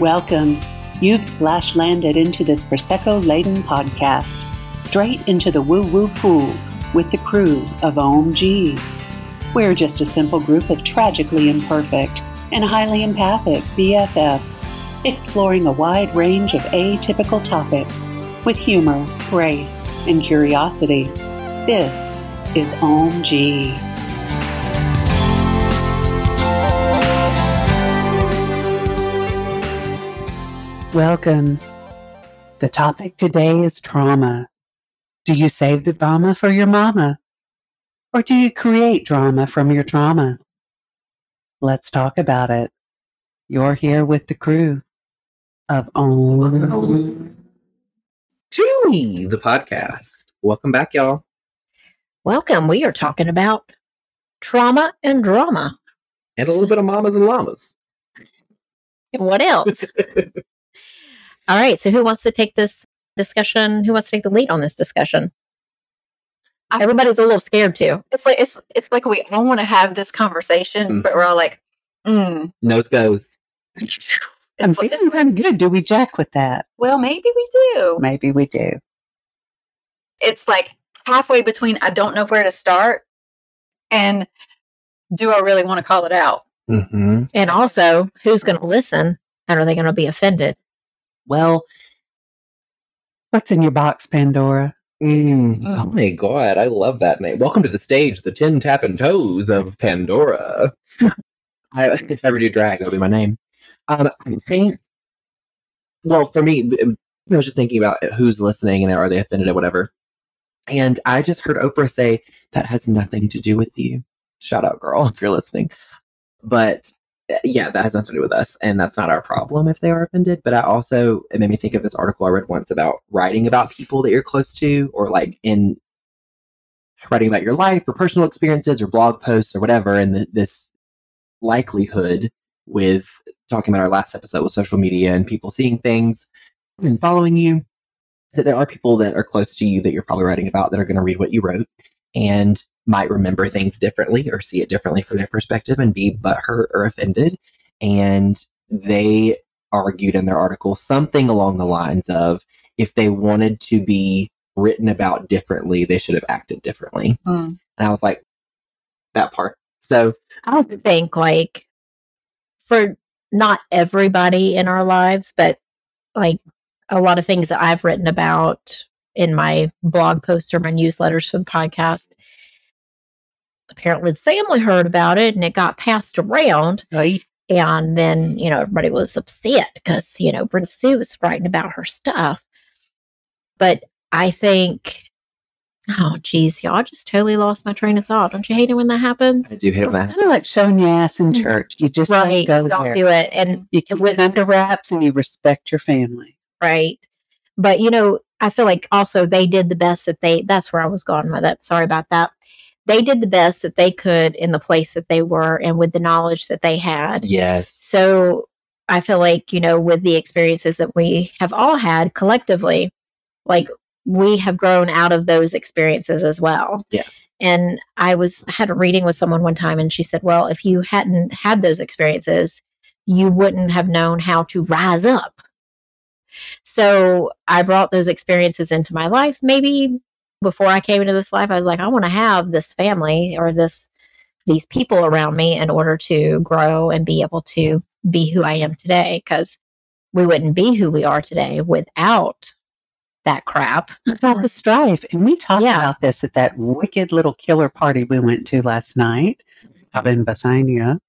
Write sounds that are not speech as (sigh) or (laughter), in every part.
Welcome. You've splash landed into this Prosecco laden podcast, straight into the woo woo pool with the crew of OMG. We're just a simple group of tragically imperfect and highly empathic BFFs, exploring a wide range of atypical topics with humor, grace, and curiosity. This is OMG. Welcome. The topic today is trauma. Do you save the drama for your mama? Or do you create drama from your trauma? Let's talk about it. You're here with the crew of OMG, Chewy, the podcast. Welcome back, y'all. Welcome. We are talking about trauma and drama. And a little bit of mamas and llamas. What else? (laughs) All right. So, who wants to take this discussion? Who wants to take the lead on this discussion? I- Everybody's a little scared too. It's like it's it's like we all want to have this conversation, Mm. but we're all like, mm. Nose goes. I'm It's like- feeling pretty good. Do we jack with that? well, maybe we do. Maybe we do. It's like halfway between I don't know where to start and do I really want to call it out? Mm-hmm. And also, who's going to listen and are they going to be offended? Well, what's in your box, Pandora? Mm. Mm. Oh my god, I love that name. Welcome to the stage, the tin tapping toes of Pandora. (laughs) I, if I ever do drag, that'll be my name. Um, I think. Well, for me, I was just thinking about who's listening and are they offended or whatever. And I just heard Oprah say that has nothing to do with you. Shout out, girl, (laughs) if you're listening. But uh, Uh, yeah, that has nothing to do with us, and that's not our problem if they are offended. But I also it made me think of this article I read once about writing about people that you're close to, or like in writing about your life or personal experiences or blog posts or whatever, and this likelihood with talking about our last episode with social media and people seeing things and following you that there are people that are close to you that you're probably writing about that are going to read what you wrote and might remember things differently or see it differently from their perspective and be butthurt or offended. And they argued in their article something along the lines of if they wanted to be written about differently, they should have acted differently. Mm. And I was like, that part. So, I also think, like, for not everybody in our lives, but like a lot of things that I've written about in my blog posts or my newsletters for the podcast, apparently the family heard about it and it got passed around. Right? And then, you know, everybody was upset because, you know, Brenda Sue was writing about her stuff. But I think, oh, geez, y'all I just totally lost my train of thought. Don't you hate it when that happens? I do hate that. Kind of like showing your ass in mm-hmm. church. You just don't right. go Don't there. do it. And You keep it under wraps and you respect your family. right. But, you know, I feel like also they did the best that they, that's where I was going with it. Sorry about that. They did the best that they could in the place that they were and with the knowledge that they had. Yes. So I feel like, you know, with the experiences that we have all had collectively, like we have grown out of those experiences as well. Yeah. And I was had a reading with someone one time and she said, Well, if you hadn't had those experiences, you wouldn't have known how to rise up. So I brought those experiences into my life. Maybe before I came into this life, I was like, I want to have this family or this these people around me in order to grow and be able to be who I am today. Because we wouldn't be who we are today without that crap. Without the strife. And we talked Yeah. about this at that wicked little killer party we went to last night up in Bethania.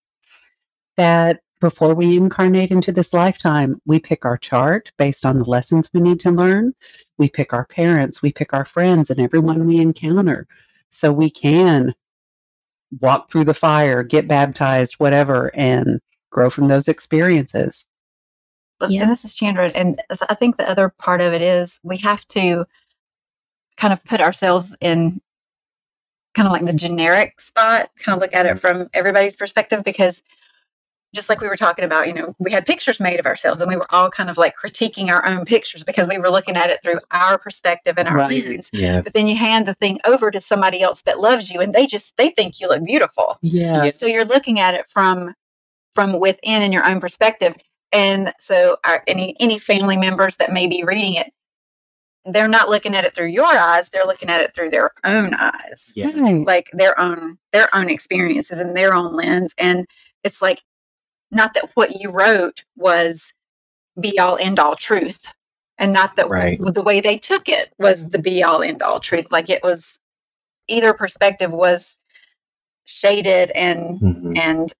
That before we incarnate into this lifetime, we pick our chart based on the lessons we need to learn. We pick our parents, we pick our friends, and everyone we encounter. So we can walk through the fire, get baptized, whatever, and grow from those experiences. Yeah. And this is Chandra. And I think the other part of it is we have to kind of put ourselves in kind of like the generic spot, kind of look at it mm-hmm. from everybody's perspective because just like we were talking about, you know, we had pictures made of ourselves and we were all kind of like critiquing our own pictures because we were looking at it through our perspective and our Right. lens. Yeah. But then you hand the thing over to somebody else that loves you and they just they think you look beautiful. Yeah. So you're looking at it from from within in your own perspective. And so, our, any any family members that may be reading it, they're not looking at it through your eyes; they're looking at it through their own eyes, Yes. Like their own their own experiences and their own lens. And it's like not that what you wrote was be all end all truth, and not that Right. the way they took it was the be all end all truth. Like it was either perspective was shaded and Mhm. and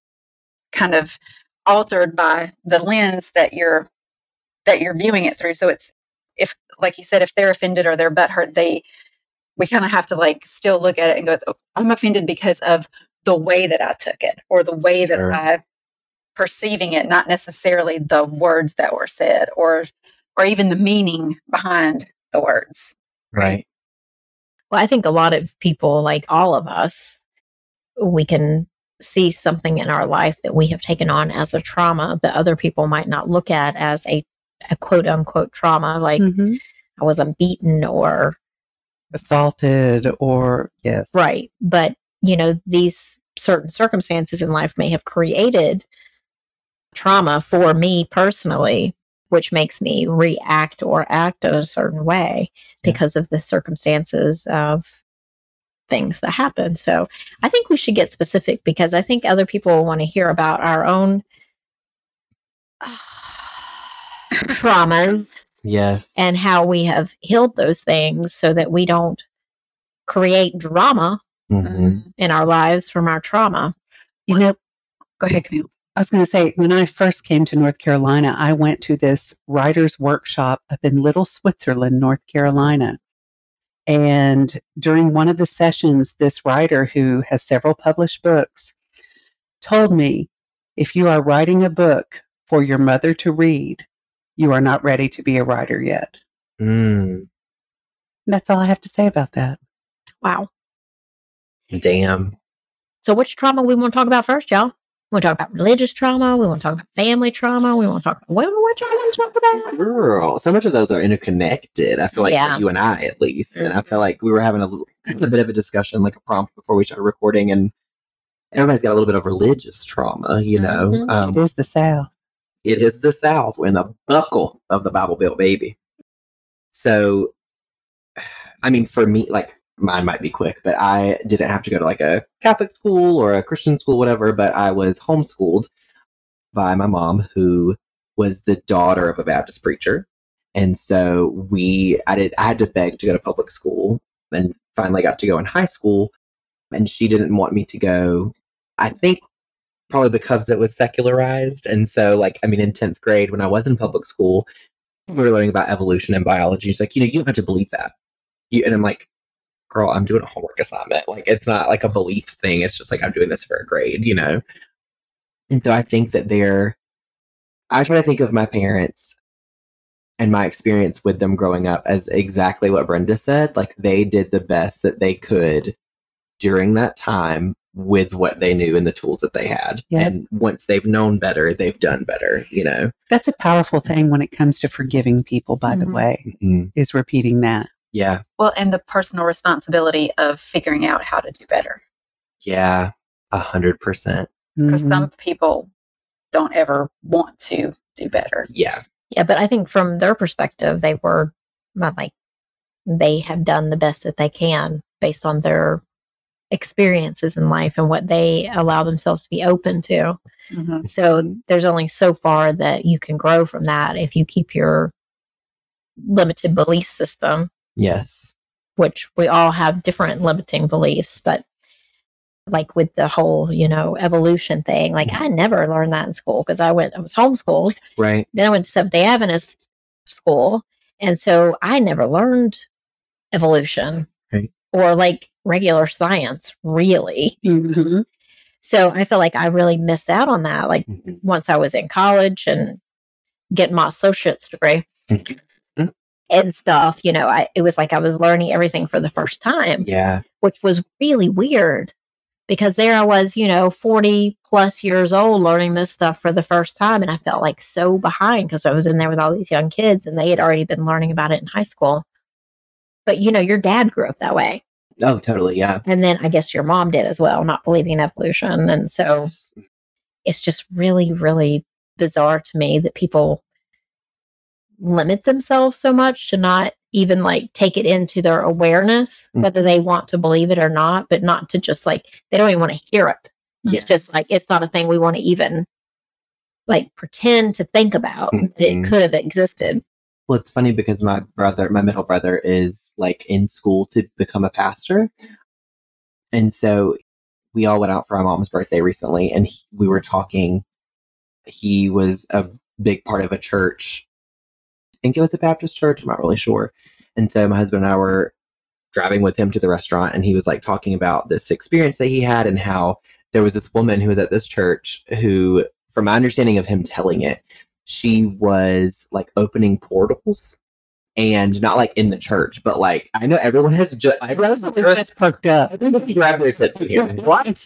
kind of altered by the lens that you're that you're viewing it through. So it's if like you said, if they're offended or they're butthurt, they we kind of have to like still look at it and go, "Oh, I'm offended because of the way that I took it or the way Sure. that I perceiving it, not necessarily the words that were said or or even the meaning behind the words. Right. Well, I think a lot of people, like all of us, we can see something in our life that we have taken on as a trauma that other people might not look at as a, a quote unquote trauma. Like Mhm. I wasn't beaten or Assaulted or yes. right. But, you know, these certain circumstances in life may have created trauma for me personally, which makes me react or act in a certain way Yeah. because of the circumstances of things that happen. So I think we should get specific because I think other people want to hear about our own (sighs) traumas Yes. and how we have healed those things so that we don't create drama Mhm. in our lives from our trauma. You know, Go ahead, Camille. I was going to say, when I first came to North Carolina, I went to this writer's workshop up in Little Switzerland, North Carolina. And during one of the sessions, this writer who has several published books told me if you are writing a book for your mother to read, you are not ready to be a writer yet. Mm. That's all I have to say about that. Wow. Damn. So which trauma we want to talk about first, y'all? We want to talk about religious trauma. We want to talk about family trauma. We want to talk about what, what y'all want to talk about? Girl, so much of those are interconnected. I feel like Yeah. you and I, at least, and I feel like we were having a, little, a bit of a discussion, like a prompt before we started recording, and everybody's got a little bit of religious trauma. You know, Mhm. um, It is the South. it is the South. We're in the buckle of the Bible Belt, baby. So, (sighs) I mean, for me, like mine might be quick, but I didn't have to go to like a Catholic school or a Christian school, whatever. But I was homeschooled by my mom, who was the daughter of a Baptist preacher, and so we, I did, I had to beg to go to public school, and finally got to go in high school, and she didn't want me to go. I think probably because it was secularized. And so, like, I mean, in 10th grade, when I was in public school, we were learning about evolution and biology. She's like, you know, you don't have to believe that. You, and I'm like, girl, I'm doing a homework assignment. Like, it's not like a beliefs thing. It's just like, I'm doing this for a grade, you know? And so I think that they're, I try to think of my parents and my experience with them growing up as exactly what Brenda said. Like, they did the best that they could during that time with what they knew and the tools that they had. Yeah. And once they've known better, they've done better, you know? That's a powerful thing when it comes to forgiving people, by the Mhm. way, Mhm. is repeating that. Yeah. Well, and the personal responsibility of figuring out how to do better. Yeah. A hundred percent. Because some mm-hmm. people don't ever want to do better. Yeah. Yeah, but I think from their perspective, they were not like they have done the best that they can based on their experiences in life and what they allow themselves to be open to. Mm-hmm. So there's only so far that you can grow from that if you keep your limited belief system, Yes. which we all have different limiting beliefs, but like with the whole, you know, evolution thing, like I never learned that in school because I went, I was homeschooled. Right. Then I went to Seventh day Adventist school. And so I never learned evolution Right. or like regular science, really. Mhm. So I feel like I really missed out on that. Like Mhm. once I was in college and getting my associate's degree Mhm. And stuff, you know, I it was like I was learning everything for the first time, Yeah. which was really weird because there I was, you know, 40 plus years old learning this stuff for the first time. And I felt like so behind because I was in there with all these young kids and they had already been learning about it in high school. But, you know, your dad grew up that way. Oh, totally. Yeah. And then I guess your mom did as well, not believing in evolution. And so it's just really, really bizarre to me that people limit themselves so much to not even like take it into their awareness, Mm. whether they want to believe it or not, but not to just like, they don't even want to hear it. It's just like, it's not a thing we want to even like pretend to think about that it Mhm. could have existed. Well, it's funny because my brother, my middle brother, is like in school to become a pastor. And so we all went out for my mom's birthday recently and he, we were talking. He was a big part of a church. Think it was a Baptist church. I'm not really sure. And so my husband and I were driving with him to the restaurant and he was like talking about this experience that he had and how there was this woman who was at this church who, from my understanding of him telling it, she was like opening portals and not like in the church, but like I know everyone has just everyone has just perked up. (laughs) (laughs) what?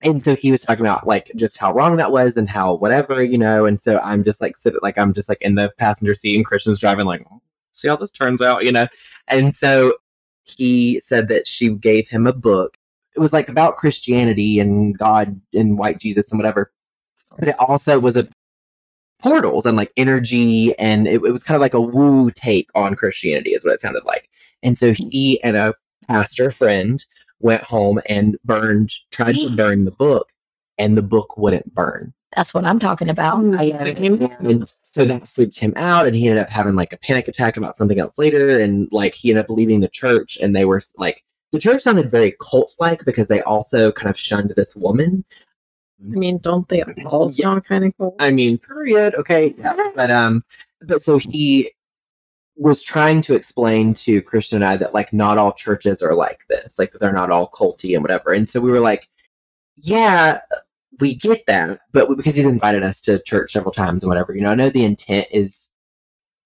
And so he was talking about like just how wrong that was and how whatever, you know. And so I'm just like sitting, like I'm just like in the passenger seat and Christian's driving, like, "Oh, see how this turns out, you know. And so he said that she gave him a book. It was like about Christianity and God and white Jesus and whatever. But it also was a portals and like energy and it, it was kind of like a woo take on Christianity is what it sounded like. And so he and a pastor friend went home and burned, tried to burn the book, and the book wouldn't burn. That's what I'm talking about. And so that freaked him out, and he ended up having like a panic attack about something else later. And like he ended up leaving the church, and they were like, the church sounded very cult like because they also kind of shunned this woman. I mean, don't they all sound kind of cool? I mean, period. Okay. Yeah. But um but so he was trying to explain to Christian and I that like not all churches are like this, like they're not all culty and whatever. And so we were like, yeah, we get that, but because he's invited us to church several times and whatever, you know, I know the intent is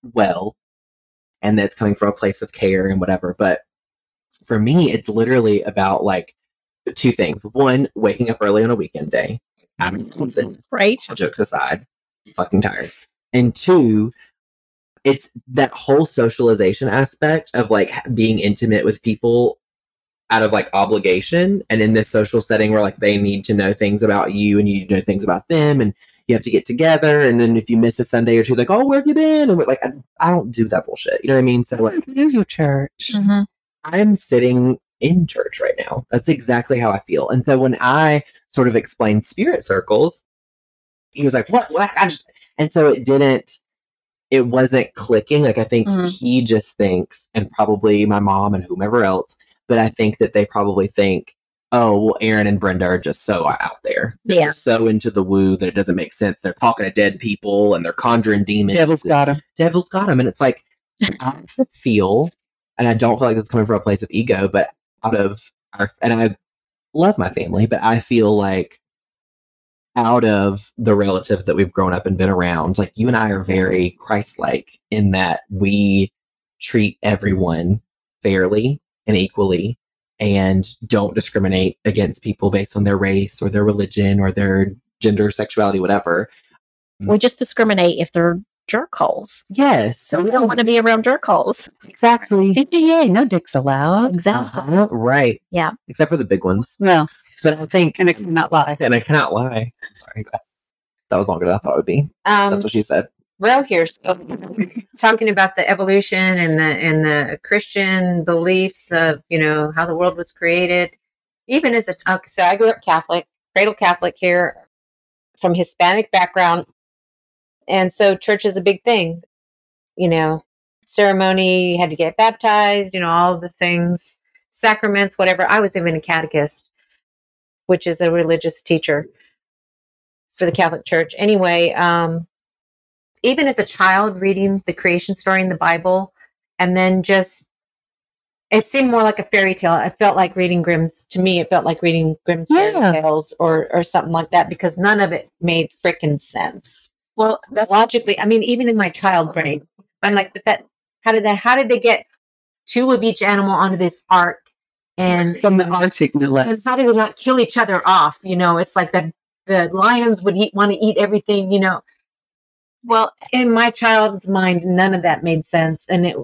well and that's coming from a place of care and whatever, but for me, it's literally about like two things. One, waking up early on a weekend day. having mm-hmm. something Right? jokes aside, I'm fucking tired. And two, it's that whole socialization aspect of like being intimate with people out of like obligation and in this social setting where like they need to know things about you and you need to know things about them and you have to get together and then if you miss a Sunday or two like oh where have you been and we're like I, I don't do that bullshit you know what I mean so like Do your church. Mhm. I'm sitting in church right now. That's exactly how I feel. And so when I sort of explained spirit circles, he was like, "What? What?" I just and so it didn't. It wasn't clicking. Like I think Mhm. he just thinks, and probably my mom and whomever else. But I think that they probably think, "Oh, well, Aaron and Brenda are just so out there. They're Yeah. so into the woo that it doesn't make sense. They're talking to dead people and they're conjuring demons. Devil's got him. devil's got him. And it's like, I (laughs) feel, and I don't feel like this is coming from a place of ego, but out of our, and I love my family, but I feel like out of the relatives that we've grown up and been around, like you and I are very Christ like in that we treat everyone fairly and equally and don't discriminate against people based on their race or their religion or their gender, sexuality, whatever. We just discriminate if they're jerk holes. Yes. So we don't want to be around jerk holes. exactly. DDA, no dicks allowed. Exactly. Uh-huh, right. Yeah. Except for the big ones. Well, But I think, and it cannot lie. and I cannot lie. I'm sorry. That was longer than I thought it would be. That's Um, what she said. Ro here, so, talking about the evolution and the and the Christian beliefs of you know how the world was created. Even as a so I grew up Catholic, cradle Catholic here, from Hispanic background, and so church is a big thing. You know, ceremony, you had to get baptized. You know, all the things, sacraments, whatever. I was even a catechist, which is a religious teacher for the Catholic Church. Anyway, um, even as a child reading the creation story in the Bible, and then just it seemed more like a fairy tale. It felt like reading Grimm's. To me, it felt like reading Grimm's Yeah. fairy tales or or something like that because none of it made frickin' sense Well, that's logically. I mean, even in my child brain, I'm like, but that how did that? How did they get two of each animal onto this ark? And From the Arctic, no less. because how do they not kill each other off? You know, it's like the the lions would eat want to eat everything. You know, well, in my child's mind, none of that made sense, and it.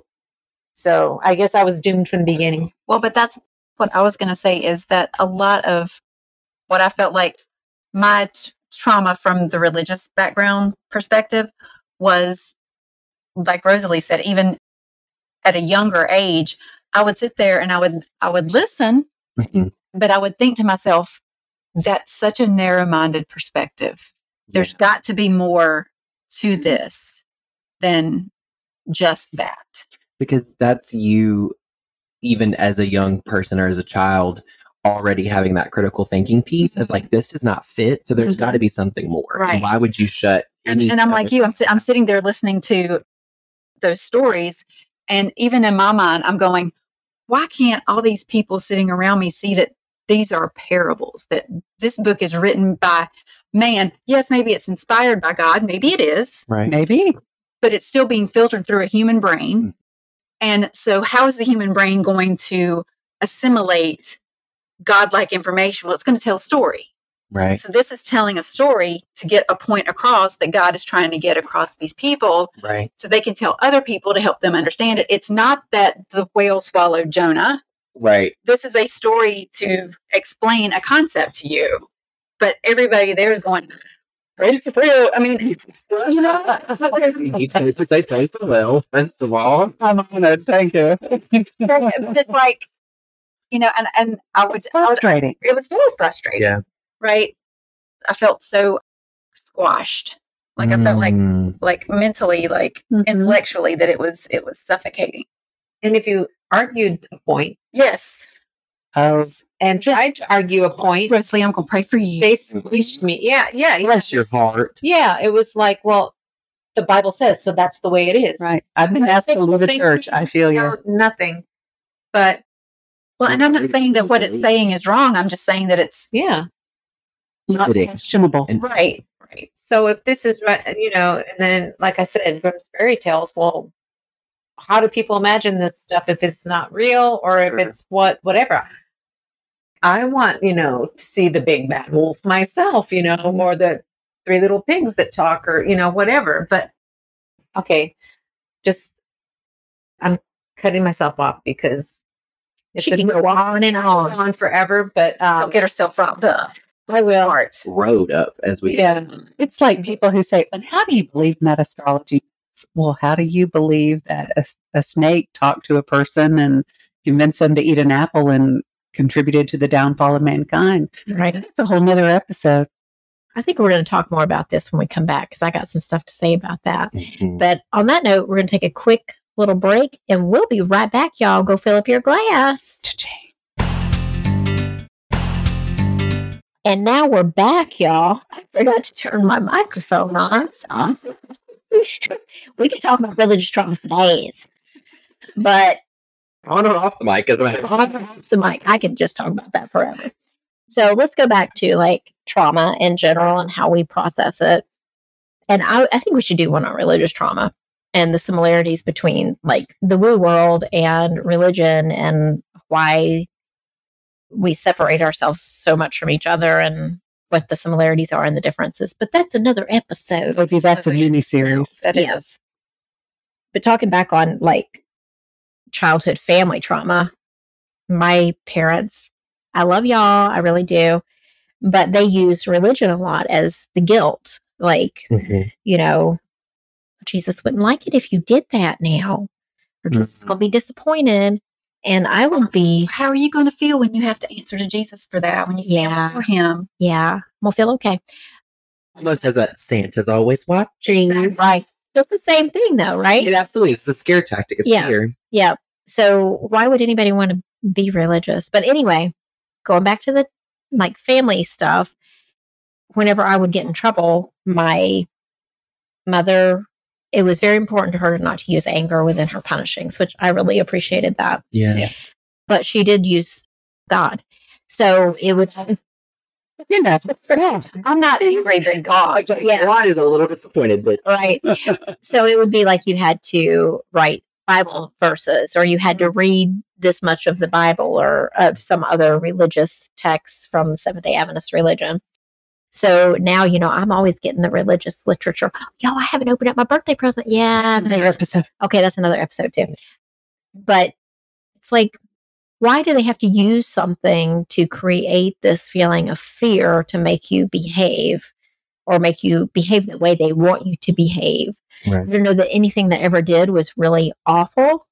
So I guess I was doomed from the beginning. Well, but that's what I was going to say is that a lot of what I felt like my ch- trauma from the religious background perspective was like Rosalie said, even at a younger age, I would sit there and I would I would listen, Mhm. but I would think to myself, that's such a narrow-minded perspective. There's got to be more to this than just that. because that's you even as a young person or as a child already having that critical thinking piece of like this is not fit so there's Mhm. got to be something more And Right. why would you shut and, and I'm like you. I'm si- I'm sitting there listening to those stories, and even in my mind, I'm going, why can't all these people sitting around me see that these are parables? That this book is written by man. Yes, maybe it's inspired by God. Maybe it is, right Maybe. but it's still being filtered through a human brain. Mm. And so, how is the human brain going to assimilate godlike information? Well, it's going to tell a story. Right So this is telling a story to get a point across that God is trying to get across these people right so they can tell other people to help them understand it. It's not that the whale swallowed Jonah. right This is a story to explain a concept to you. But everybody there is going, praise the real. I mean, (laughs) you know, you should say praise the well first of all I'm on it. Thank you. (laughs) it's like, you know, and, and I was, It's frustrating. it was very frustrating. Yeah. Right. I felt so squashed. Like I felt like Mm, like mentally, like Mhm. intellectually, that it was it was suffocating. And if you argued a point Yes, Oh, and tried to argue a point, Rosalie, I'm gonna pray for you. they squished me. Yeah, yeah, yeah. bless your heart Yeah, it was like, well, the Bible says, so that's the way it is. right. I've been asked to leave the church. I feel you. No, nothing. But Well, and I'm not saying that what it's saying is wrong. I'm just saying that it's yeah. Not It is. questionable. And- right. Right. So if this is right, you know, and then like I said, Grimm's fairy tales, well, how do people imagine this stuff if it's not real or if Sure. it's what whatever? I want, you know, to see the big bad wolf myself, you know, or the three little pigs that talk or, you know, whatever. But okay, just I'm cutting myself off because it's She a can go on and on. on forever, but I'll um, get herself riled up. I will. road up as we Yeah. It's like people who say, "And how do you believe in that astrology?" Well, how do you believe that a, a snake talked to a person and convinced them to eat an apple and contributed to the downfall of mankind? Right. That's a whole nother episode. I think we're going to talk more about this when we come back because I got some stuff to say about that. Mhm. But on that note, we're going to take a quick little break and we'll be right back, y'all. Go fill up your glass. Cha-ching. And now we're back, y'all. I forgot to turn my microphone on. So (laughs) we can talk about religious trauma for days. But on or off the mic doesn't matter on the mic, I could just talk about that forever. So let's go back to like trauma in general and how we process it. And I, I think we should do one on religious trauma and the similarities between like the woo world and religion and why we separate ourselves so much from each other and what the similarities are and the differences. But that's another episode. Maybe that's a mini series. That is. Yes. But talking back on like childhood family trauma, my parents, I love y'all, I really do, but they use religion a lot as the guilt. Like, Mhm. you know, Jesus wouldn't like it if you did that now, or Jesus is Mhm. going to be disappointed. And I would be, How are you going to feel when you have to answer to Jesus for that? When you stand Yeah. before Him? yeah, I'm going to feel okay. almost as a santa's always watching Right. It's the same thing though, right? it absolutely it's the scare tactic it's Yeah. fear Yeah. So why would anybody want to be religious? But anyway, going back to the like family stuff, whenever I would get in trouble, my mother, it was very important to her not to use anger within her punishings, which I really appreciated that. yeah Yes. But she did use God. So it would, You know, I'm not angry with God. Yeah. Ron is a little disappointed but Right. so it would be like you had to write Bible verses or you had to read this much of the Bible or of some other religious text from the Seventh day Adventist religion. So now, you know, I'm always getting the religious literature. Yo, I haven't opened up my birthday present. Yeah. another episode. Okay, that's another episode too. But it's like, why do they have to use something to create this feeling of fear to make you behave or make you behave the way they want you to behave. Right. I don't know that anything that ever did was really awful,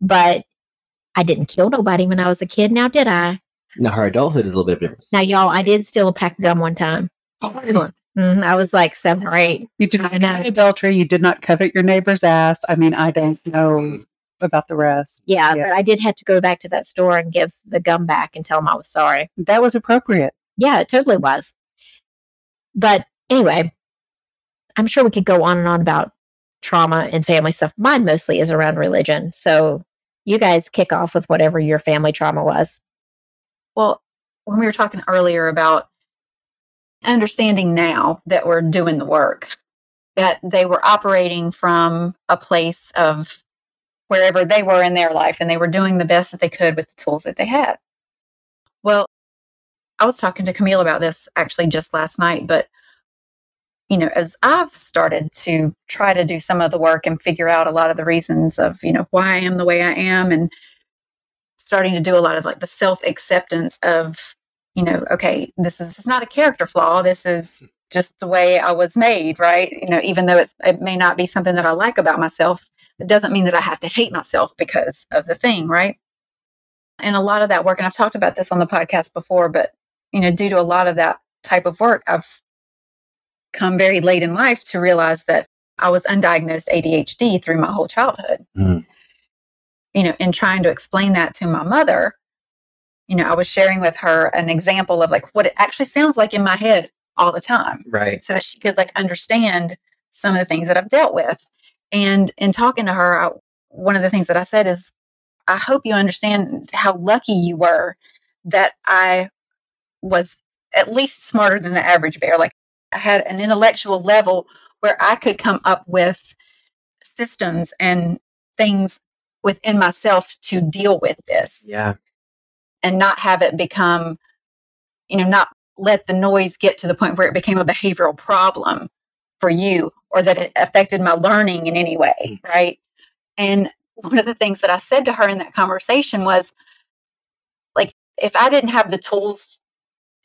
but I didn't kill nobody when I was a kid. Now, did I? Now her adulthood is a little bit different. Now, y'all, I did steal a pack of gum one time. Mhm, I was like seven or eight. You did not commit adultery. You did not covet your neighbor's ass. I mean, I don't know about the rest. Yeah, Yeah. but I did have to go back to that store and give the gum back and tell them I was sorry. That was appropriate. Yeah, it totally was. But anyway, I'm sure we could go on and on about trauma and family stuff. Mine mostly is around religion. So you guys kick off with whatever your family trauma was. Well, when we were talking earlier about understanding now that we're doing the work, that they were operating from a place of wherever they were in their life and they were doing the best that they could with the tools that they had. Well, I was talking to Camille about this actually just last night, but you know, as I've started to try to do some of the work and figure out a lot of the reasons of, you know, why I am the way I am and starting to do a lot of like the self acceptance of, you know, okay, this is, this is not a character flaw. This is just the way I was made, right? You know, even though it's, it may not be something that I like about myself, it doesn't mean that I have to hate myself because of the thing, right? And a lot of that work, and I've talked about this on the podcast before, but, you know, due to a lot of that type of work, I've come very late in life to realize that I was undiagnosed ADHD through my whole childhood. Mm. You know, in trying to explain that to my mother, you know, I was sharing with her an example of like what it actually sounds like in my head all the time Right. so that she could like understand some of the things that I've dealt with. And in talking to her, I, one of the things that I said is, I hope you understand how lucky you were that I was at least smarter than the average bear. Like I had an intellectual level where I could come up with systems and things within myself to deal with this Yeah. and not have it become, you know, not let the noise get to the point where it became a behavioral problem for you or that it affected my learning in any way. Right. And one of the things that I said to her in that conversation was like, if I didn't have the tools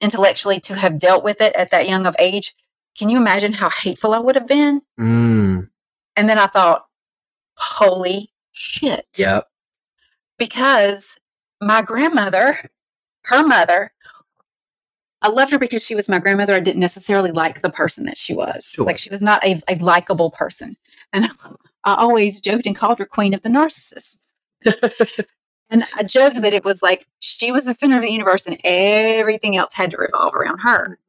intellectually to have dealt with it at that young of age, can you imagine how hateful I would have been? Mm. And then I thought, holy shit Yep. because my grandmother, her mother, I loved her because she was my grandmother. I didn't necessarily like the person that she was. Sure. Like she was not a, a likable person. And I always joked and called her queen of the narcissists. and I joked that it was like she was the center of the universe and everything else had to revolve around her.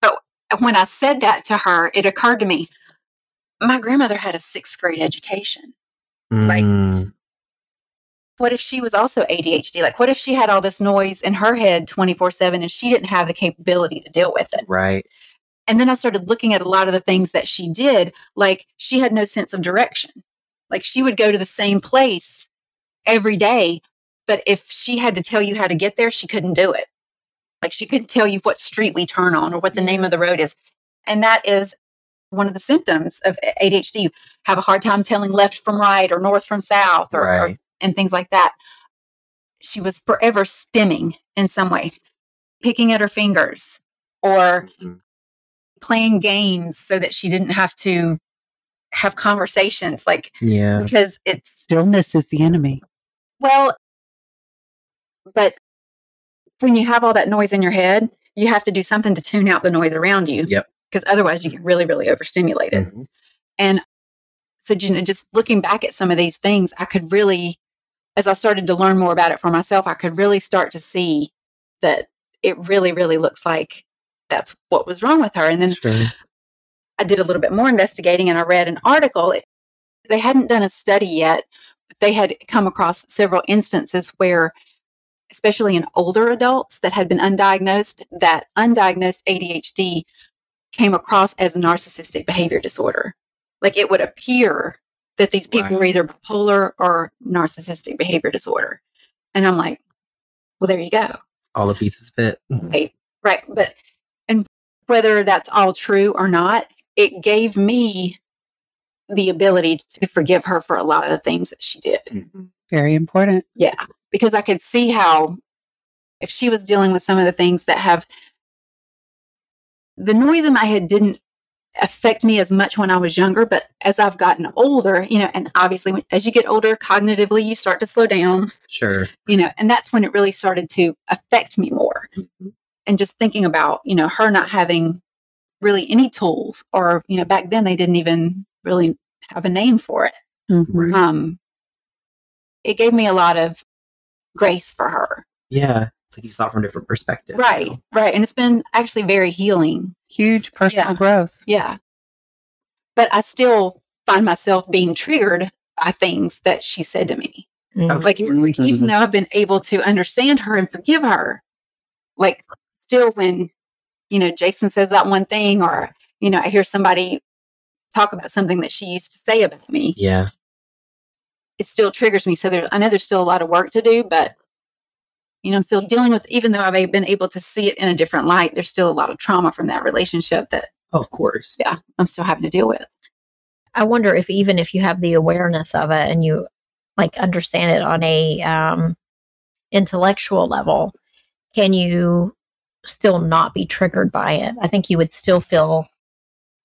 But when I said that to her, it occurred to me my grandmother had a sixth grade education Like- Mm. what if she was also ADHD? Like, what if she had all this noise in her head 24 7 and she didn't have the capability to deal with it? Right. And then I started looking at a lot of the things that she did. Like, she had no sense of direction. Like, she would go to the same place every day, but if she had to tell you how to get there, she couldn't do it. Like, she couldn't tell you what street we turn on or what the name of the road is. And that is one of the symptoms of ADHD. You have a hard time telling left from right or north from south or, or and things like that. She was forever stimming in some way, picking at her fingers or Mhm. playing games so that she didn't have to have conversations like Yeah. because it's Stillness is the enemy. well but when you have all that noise in your head you have to do something to tune out the noise around you Yep. Because otherwise you get really really overstimulated Mhm. and so you know, just looking back at some of these things, I could really, as I started to learn more about it for myself, I could really start to see that it really, really looks like that's what was wrong with her. And then Sure. I did a little bit more investigating and I read an article. It- They hadn't done a study yet, but they had come across several instances where, especially in older adults that had been undiagnosed, that undiagnosed ADHD came across as narcissistic behavior disorder. Like it would appear that these people Right. were either bipolar or narcissistic behavior disorder. And I'm like, well, there you go. All the pieces fit. Mm-hmm. Right. Right. But, and whether that's all true or not, it gave me the ability to forgive her for a lot of the things that she did. Mm-hmm. Very important. Yeah. Because I could see how if she was dealing with some of the things that have the noise in my head didn't affect me as much when I was younger, but as I've gotten older, you know, and obviously when, as you get older, cognitively, you start to slow down, Sure. you know, and that's when it really started to affect me more. And just thinking about, you know, her not having really any tools, or, you know, back then they didn't even really have a name for it. Mhm. Um, it gave me a lot of grace for her. Yeah. It's like you saw it from a different perspective. you Right, know? right. And it's been actually very healing. Huge personal Yeah. growth. Yeah. But I still find myself being triggered by things that she said to me. Mhm. Like, even though I've been able to understand her and forgive her, like, still when, you know, Jason says that one thing, or, you know, I hear somebody talk about something that she used to say about me, Yeah. it still triggers me. So there, I know there's still a lot of work to do, but, you know, I'm still dealing with, even though I've been able to see it in a different light, there's still a lot of trauma from that relationship that, Of course. yeah, I'm still having to deal with. I wonder if even if you have the awareness of it and you like understand it on a um, intellectual level, can you still not be triggered by it? I think you would still feel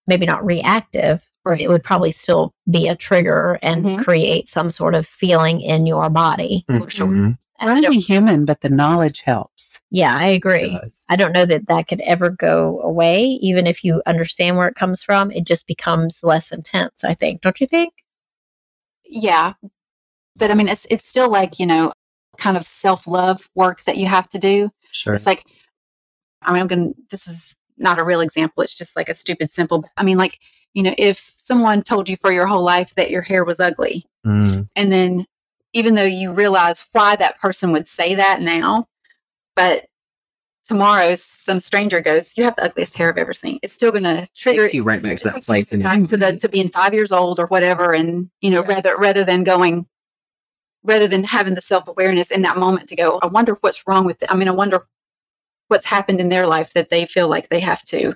maybe not reactive, or it would probably still be a trigger and Mhm. create some sort of feeling in your body. Mhm. And I Only don't, human, but the knowledge helps. yeah, I agree. I don't know that that could ever go away, even if you understand where it comes from. It just becomes less intense. I think, don't you think? yeah but i mean it's it's still like you know kind of self-love work that you have to do Sure. it's like i mean i'm gonna this is not a real example it's just like a stupid simple i mean like you know if someone told you for your whole life that your hair was ugly Mm. and then even though you realize why that person would say that now but tomorrow some stranger goes you have the ugliest hair i've ever seen it's still gonna trigger you right back to that place. And back to the to being five years old or whatever and you know Yes. rather rather than going rather than having the self-awareness in that moment to go i wonder what's wrong with it i mean i wonder what's happened in their life that they feel like they have to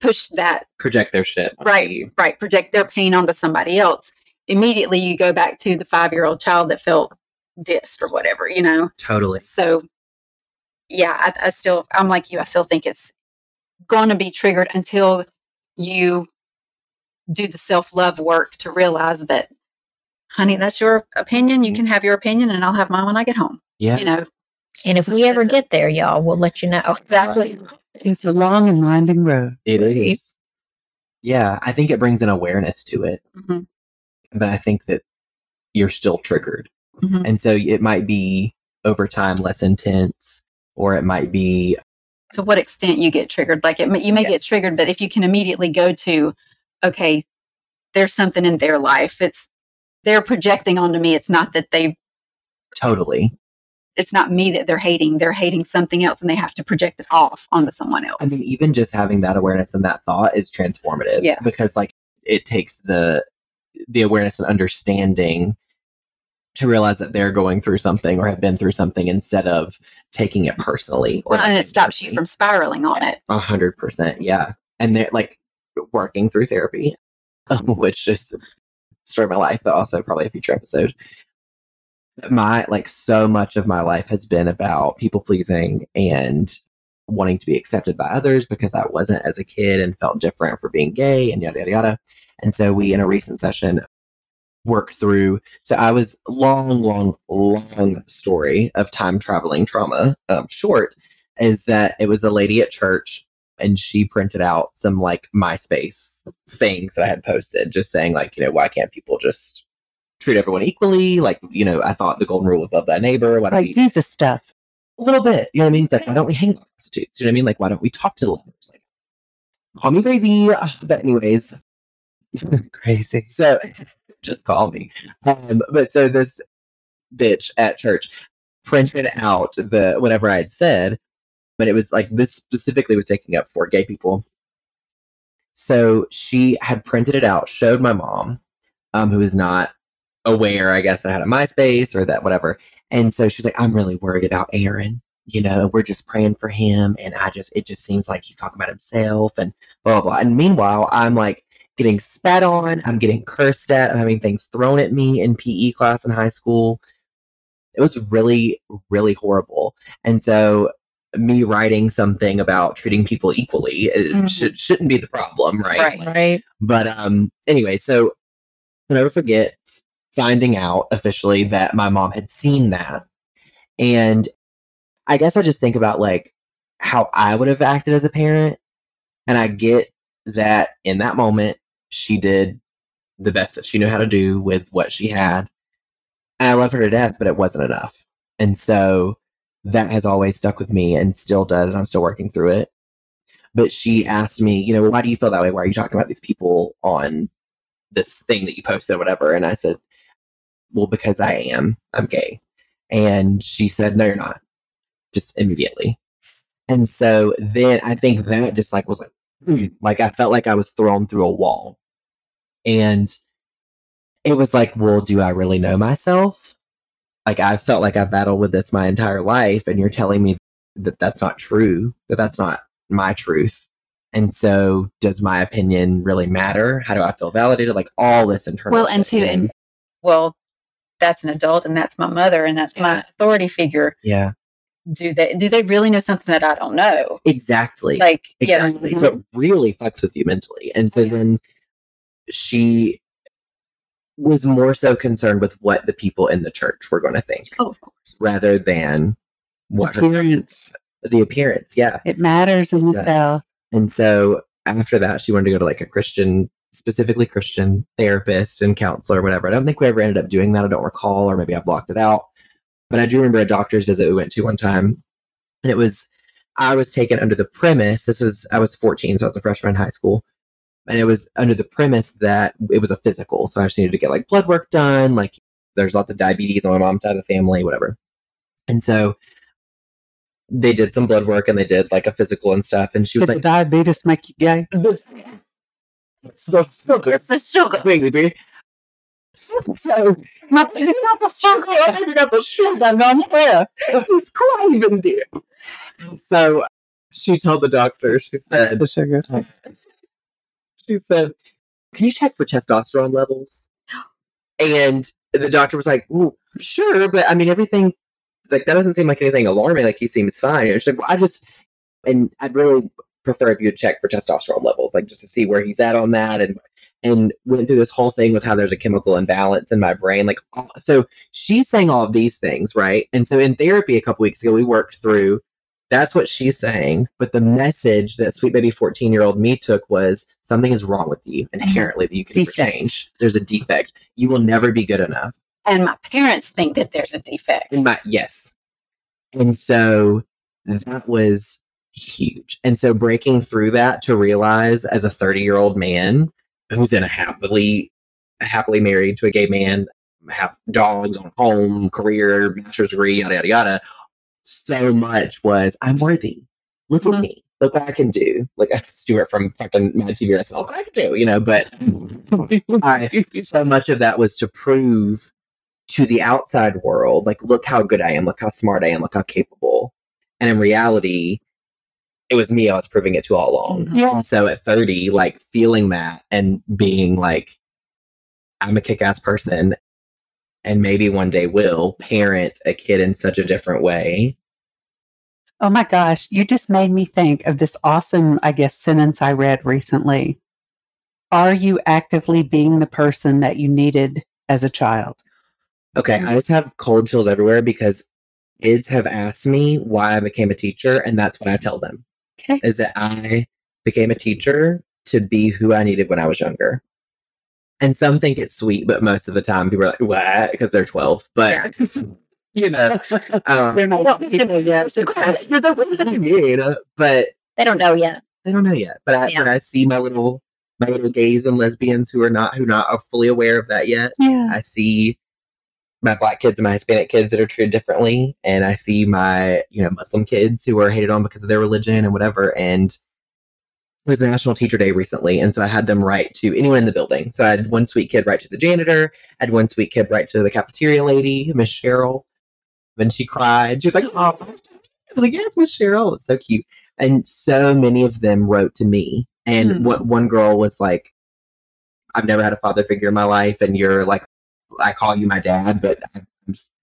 push that project their shit. right you. right project their pain onto somebody else immediately you go back to the five-year-old child that felt dissed or whatever you know Totally. so yeah I, I still i'm like you i still think it's going to be triggered until you do the self-love work to realize that honey that's your opinion you can have your opinion and i'll have mine when i get home Yeah. you know And if we ever get there, y'all, we'll let you know. (laughs) exactly It's a long and winding road. It is. Yeah. I think it brings an awareness to it. Mhm, But I think that you're still triggered. mhm. And so it might be over time less intense, or it might be to what extent you get triggered like it may, you may get triggered but if you can immediately go to okay there's something in their life it's they're projecting onto me it's not that they totally. it's not me that they're hating they're hating something else and they have to project it off onto someone else I mean, even just having that awareness and that thought is transformative. Yeah. Because like it takes the the awareness and understanding to realize that they're going through something or have been through something instead of taking it personally. Or well, and it stops you from spiraling on it a hundred percent. Yeah. And they're like working through therapy, um, (laughs) which just story of my life, but also probably a future episode. My like so much of my life has been about people pleasing and wanting to be accepted by others because I wasn't as a kid and felt different for being gay and yada yada yada. And so we in a recent session worked through so I was long, long, long story of time traveling trauma. Um, short is that it was a lady at church and she printed out some like MySpace things that I had posted, just saying like, you know, why can't people just treat everyone equally? Like, you know, I thought the golden rule was love thy neighbor. Why don't Like we Jesus stuff. a little bit? You know what I mean? It's like, why don't we hang with prostitutes? You know what I mean? Like, why don't we talk to the lovers? Like, call me crazy. But anyways, (laughs) Crazy. so (laughs) just call me. Um, but so this bitch at church printed out the whatever I had said, but it was like this specifically was taking up for gay people. So she had printed it out, showed my mom, um, who is not aware, I guess, that I had a MySpace or that whatever. And so she's like, I'm really worried about Aaron. You know, we're just praying for him. And I just, it just seems like he's talking about himself and blah, blah, blah. And meanwhile, I'm like, getting spat on. I'm getting cursed at. I'm having things thrown at me in PE class in high school. It was really, really horrible. And so me writing something about treating people equally it Mhm. should, shouldn't be the problem, right? Right. Right. But um, anyway, so I'll never forget finding out officially that my mom had seen that. And I guess I just think about like how I would have acted as a parent. And I get that in that moment, she did the best that she knew how to do with what she had. And I love her to death, but it wasn't enough. And so that has always stuck with me and still does. And I'm still working through it but she asked me, you know, why do you feel that way? Why are you talking about these people on this thing that you posted or whatever? And I said, well, because I am. I'm gay. And she said, no, you're not. Just immediately. And so then I think that just like was like, Mm. like I felt like I was thrown through a wall. And it was like, well, do I really know myself? Like I felt like I battled with this my entire life, and you're telling me that that's not true, that that's not my truth. And so, does my opinion really matter? How do I feel validated? Like all this internal. Well, and too, and well, that's an adult, and that's my mother, and that's my authority figure. yeah, Do they do they really know something that I don't know? exactly. Like, yeah, So mm-hmm. it really fucks with you mentally. And so oh, Yeah. then she was more so concerned with what the people in the church were going to think oh, of course. rather than what her- Appearance. the appearance. Yeah. It matters in Yeah. itself. And so after that, she wanted to go to like a Christian, specifically Christian therapist and counselor or whatever. I don't think we ever ended up doing that. I don't recall, or maybe I blocked it out. But I do remember a doctor's visit we went to one time. And it was, I was taken under the premise, this was, I was 14, so I was a freshman in high school. And it was under the premise that it was a physical. So I just needed to get like blood work done. Like there's lots of diabetes on my mom's side of the family, whatever. And so they did some blood work and they did like a physical and stuff. And she was Did like, the diabetes make you gay? it's the sugar. It's the sugar, baby. (laughs) So, not the sugar. I got the sugar on there. It's craving, dear. So, she told the doctor, she said, The sugar. Uh, she said, Can you check for testosterone levels? And the doctor was like, Sure, but I mean, everything, like, that doesn't seem like anything alarming. Like, he seems fine. And she's like, Well, I just, and I'd really prefer if you would check for testosterone levels, like, just to see where he's at on that. And, and went through this whole thing with how there's a chemical imbalance in my brain. Like, so she's saying all of these things, right? And so in therapy a couple weeks ago, we worked through that's what she's saying. But the message that sweet baby 14 year old me took was something is wrong with you mm-hmm. inherently that you can change. There's a defect. You will never be good enough. And my parents think that there's a defect. In my, yes. And so that was huge. And so breaking through that to realize as a 30 year old man who's in a happily, happily married to a gay man, have dogs on home, career, master's degree, yada, yada, yada. So much was I'm worthy. Look at Mhm. me. Look what I can do. Like a Stuart from fucking Mad TV. I said, look what I can do, you know, but I, (laughs) so much of that was to prove to the outside world, like, look how good I am, look how smart I am, look how capable. And in reality, it was me I was proving it to all along. Mhm. Yeah. So at 30, like feeling that and being like, I'm a kick ass person and maybe one day will parent a kid in such a different way. Oh my gosh, you just made me think of this awesome, I guess, sentence I read recently. Are you actively being the person that you needed as a child? Okay, I just have cold chills everywhere because kids have asked me why I became a teacher, and that's what I tell them. Okay. Is that I became a teacher to be who I needed when I was younger. And some think it's sweet, but most of the time people are like, what? Because they're 12. But, (laughs) you know, (laughs) um, (laughs) They're not people yet. you know, but They don't know yet. they don't know yet. But I, Yeah. when I see my little, my little gays and lesbians who are not, who not are fully aware of that yet, Yeah. I see my black kids and my Hispanic kids that are treated differently, and I see my you know Muslim kids who are hated on because of their religion and whatever. And it was National Teacher Day recently, and so I had them write to anyone in the building. So I had one sweet kid write to the janitor, I had one sweet kid write to the cafeteria lady, Miss Cheryl. And she cried. She was like, "Oh," I was like, "Yes, Miss Cheryl." It's so cute. And so many of them wrote to me. And Hmm. what one girl was like, "I've never had a father figure in my life, and you're like." I call you my dad, but I'm,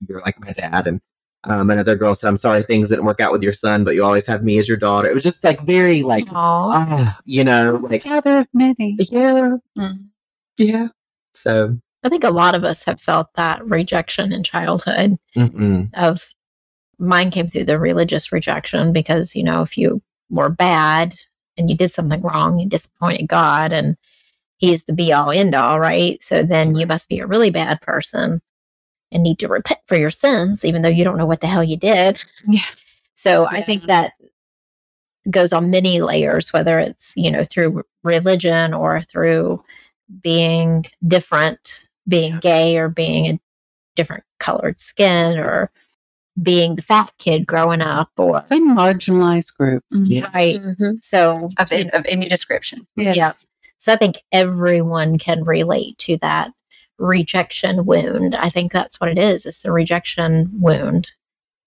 you're like my dad, and Um, another girl said, "I'm sorry things didn't work out with your son, but you always have me as your daughter." It was just like very like, ah, you know, like Father of many. yeah, Mhm. yeah. So, I think a lot of us have felt that rejection in childhood mm-mm. of mine came through the religious rejection because, you know, if you were bad and you did something wrong, you disappointed God and he's the be all end all, right? So then you must be a really bad person and need to repent for your sins, even though you don't know what the hell you did. Yeah. So I think that goes on many layers, whether it's, you know, through religion or through being different, being gay or being a different colored skin or being the fat kid growing up or Some marginalized group. Mhm. Yeah. right. So Of, of any description. Yeah. So I think everyone can relate to that rejection wound. I think that's what it is. It's the rejection wound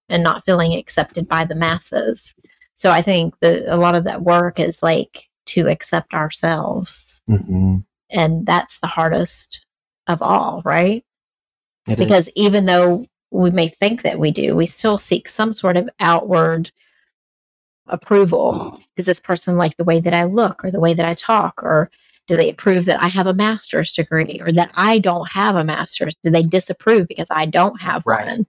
and not feeling accepted by the masses. So I think that a lot of that work is like to accept ourselves. Mm-mm. And that's the hardest of all, right? It because is. even though we may think that we do, we still seek some sort of outward approval. Does this person like the way that I look or the way that I talk? Or do they approve that I have a master's degree or that I don't have a master's? Do they disapprove because I don't have Right. one?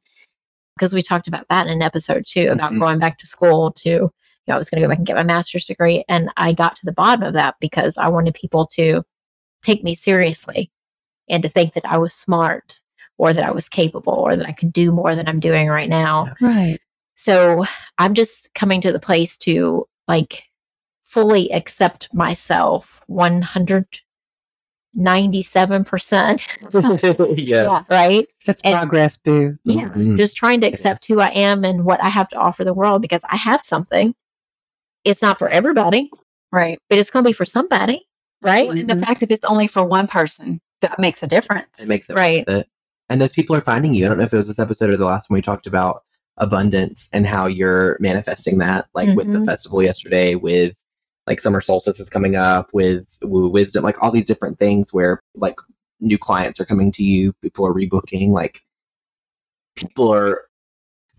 Because we talked about that in an episode too about Mhm. going back to school to, you know, I was going to go back and get my master's degree. And I got to the bottom of that because I wanted people to take me seriously and to think that I was smart or that I was capable or that I could do more than I'm doing right now. Right. So I'm just coming to the place to like fully accept myself 197%. (laughs) yes. Right. That's And- progress, boo. Yeah. Mhm. Just trying to accept Yes. who I am and what I have to offer the world because I have something. It's not for everybody, Right. but it's going to be for somebody. Right. And the fact if it's only for one person, that makes a difference. It makes it Right. it. And those people are finding you. I don't know if it was this episode or the last one we talked about abundance and how you're manifesting that, like with the Mhm. festival yesterday, with like summer solstice is coming up, with woo wisdom, like all these different things where like new clients are coming to you, people are rebooking, like people are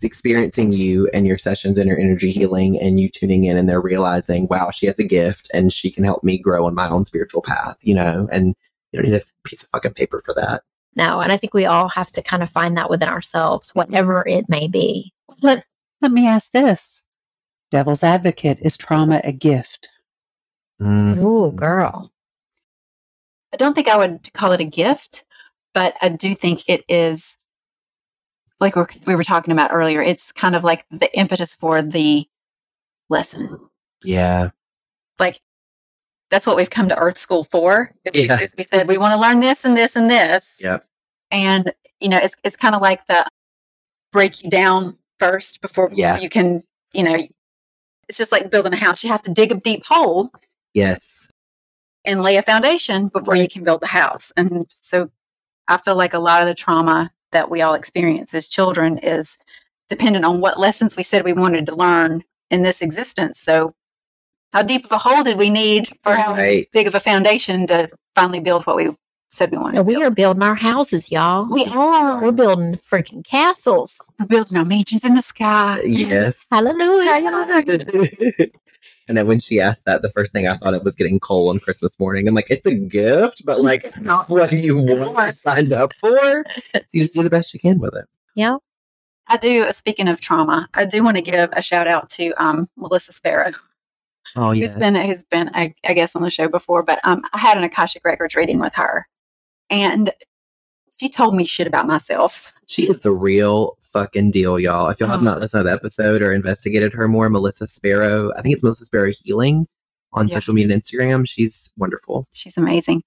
experiencing you and your sessions and your energy healing and you tuning in and they're realizing, wow, she has a gift and she can help me grow on my own spiritual path, you know, and you don't need a piece of fucking paper for that. No. And I think we all have to kind of find that within ourselves, whatever it may be. Let, let me ask this Devil's advocate is trauma a gift? Mm. Ooh, girl. I don't think I would call it a gift, but I do think it is like we're, we were talking about earlier. It's kind of like the impetus for the lesson. Yeah. Like that's what we've come to Earth School for. Yeah. We said we want to learn this and this and this. Yep. And you know, it's it's kind of like the break you down first before Yeah. you can, you know, it's just like building a house. You have to dig a deep hole Yes. and lay a foundation before you can build the house. And so I feel like a lot of the trauma that we all experience as children is dependent on what lessons we said we wanted to learn in this existence. So how deep of a hole did we need for how Right. big of a foundation to finally build what we said we wanted And to we build? are building our houses, y'all. We are. We're building freaking castles. We're building our mansions in the sky. Yes. Hallelujah. and then when she asked that, the first thing I thought of was getting coal on Christmas morning. I'm like, it's a gift, but like not what you want signed up for. So you just do the best you can with it. Yeah. I do, uh, speaking of trauma, I do want to give a shout out to um, Melissa Sparrow. Oh yeah, who's been who's been I, I guess on the show before, but um, I had an Akashic Records reading with her, and she told me shit about myself. She is the real fucking deal, y'all. If y'all have Oh. not listened to the episode or investigated her more, Melissa Sparrow, I think it's Melissa Sparrow Healing on Yeah. social media and Instagram. She's wonderful. She's amazing.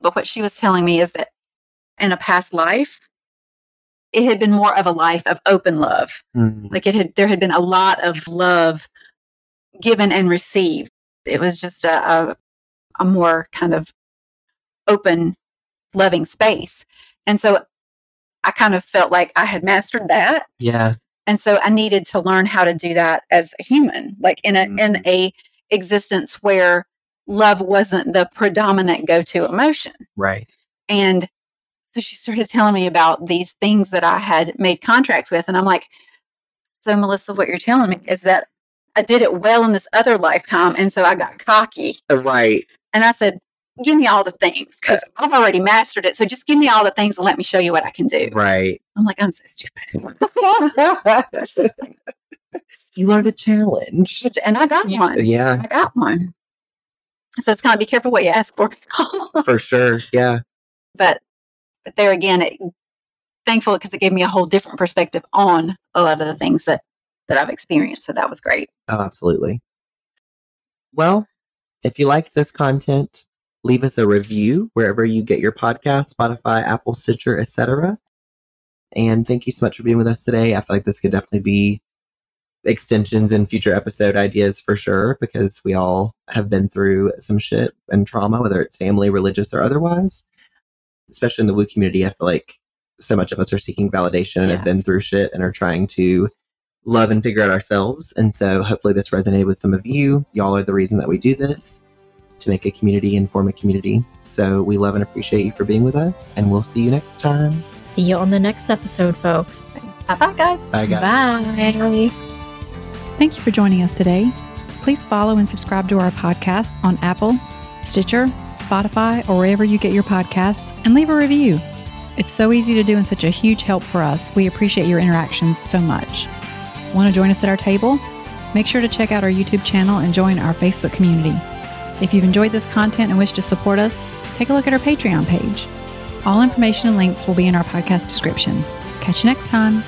But what she was telling me is that in a past life, it had been more of a life of open love. Like it had, there had been a lot of love given and received. It was just a, a, a more kind of open, loving space. And so I kind of felt like I had mastered that. Yeah. And so I needed to learn how to do that as a human, like in a mm-hmm. in a existence where love wasn't the predominant go-to emotion. Right. And so she started telling me about these things that I had made contracts with. And I'm like, So, Melissa, what you're telling me is that I did it well in this other lifetime. And so I got cocky. Uh, right. And I said, Give me all the things uh, because I've already mastered it. So just give me all the things and let me show you what I can do. Right. I'm like, I'm so stupid. (laughs) you learned a challenge. and I got one. Yeah, I got one. So it's kind of be careful what you ask for. for sure. Yeah. (laughs) but but there again, it, thankful because it gave me a whole different perspective on a lot of the things that that I've experienced. So that was great. Oh, absolutely. Well, if you liked this content, leave us a review wherever you get your podcast, Spotify, Apple, Stitcher, etc. And thank you so much for being with us today. I feel like this could definitely be extensions and future episode ideas for sure because we all have been through some shit and trauma, whether it's family, religious, or otherwise. Especially in the woo community, I feel like so much of us are seeking validation and Yeah. have been through shit and are trying to love and figure out ourselves. And so hopefully this resonated with some of you. Y'all are the reason that we do this to make a community and form a community. So we love and appreciate you for being with us, and we'll see you next time. See you on the next episode, folks. Bye bye, guys. Bye, guys. Bye. Thank you for joining us today. Please follow and subscribe to our podcast on Apple, Stitcher, Spotify, or wherever you get your podcasts, and leave a review. It's so easy to do and such a huge help for us. We appreciate your interactions so much. Want to join us at our table? Make sure to check out our YouTube channel and join our Facebook community. If you've enjoyed this content and wish to support us, take a look at our Patreon page. All information and links will be in our podcast description. Catch you next time.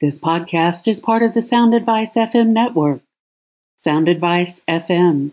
This podcast is part of the Sound Advice FM network. Sound Advice FM,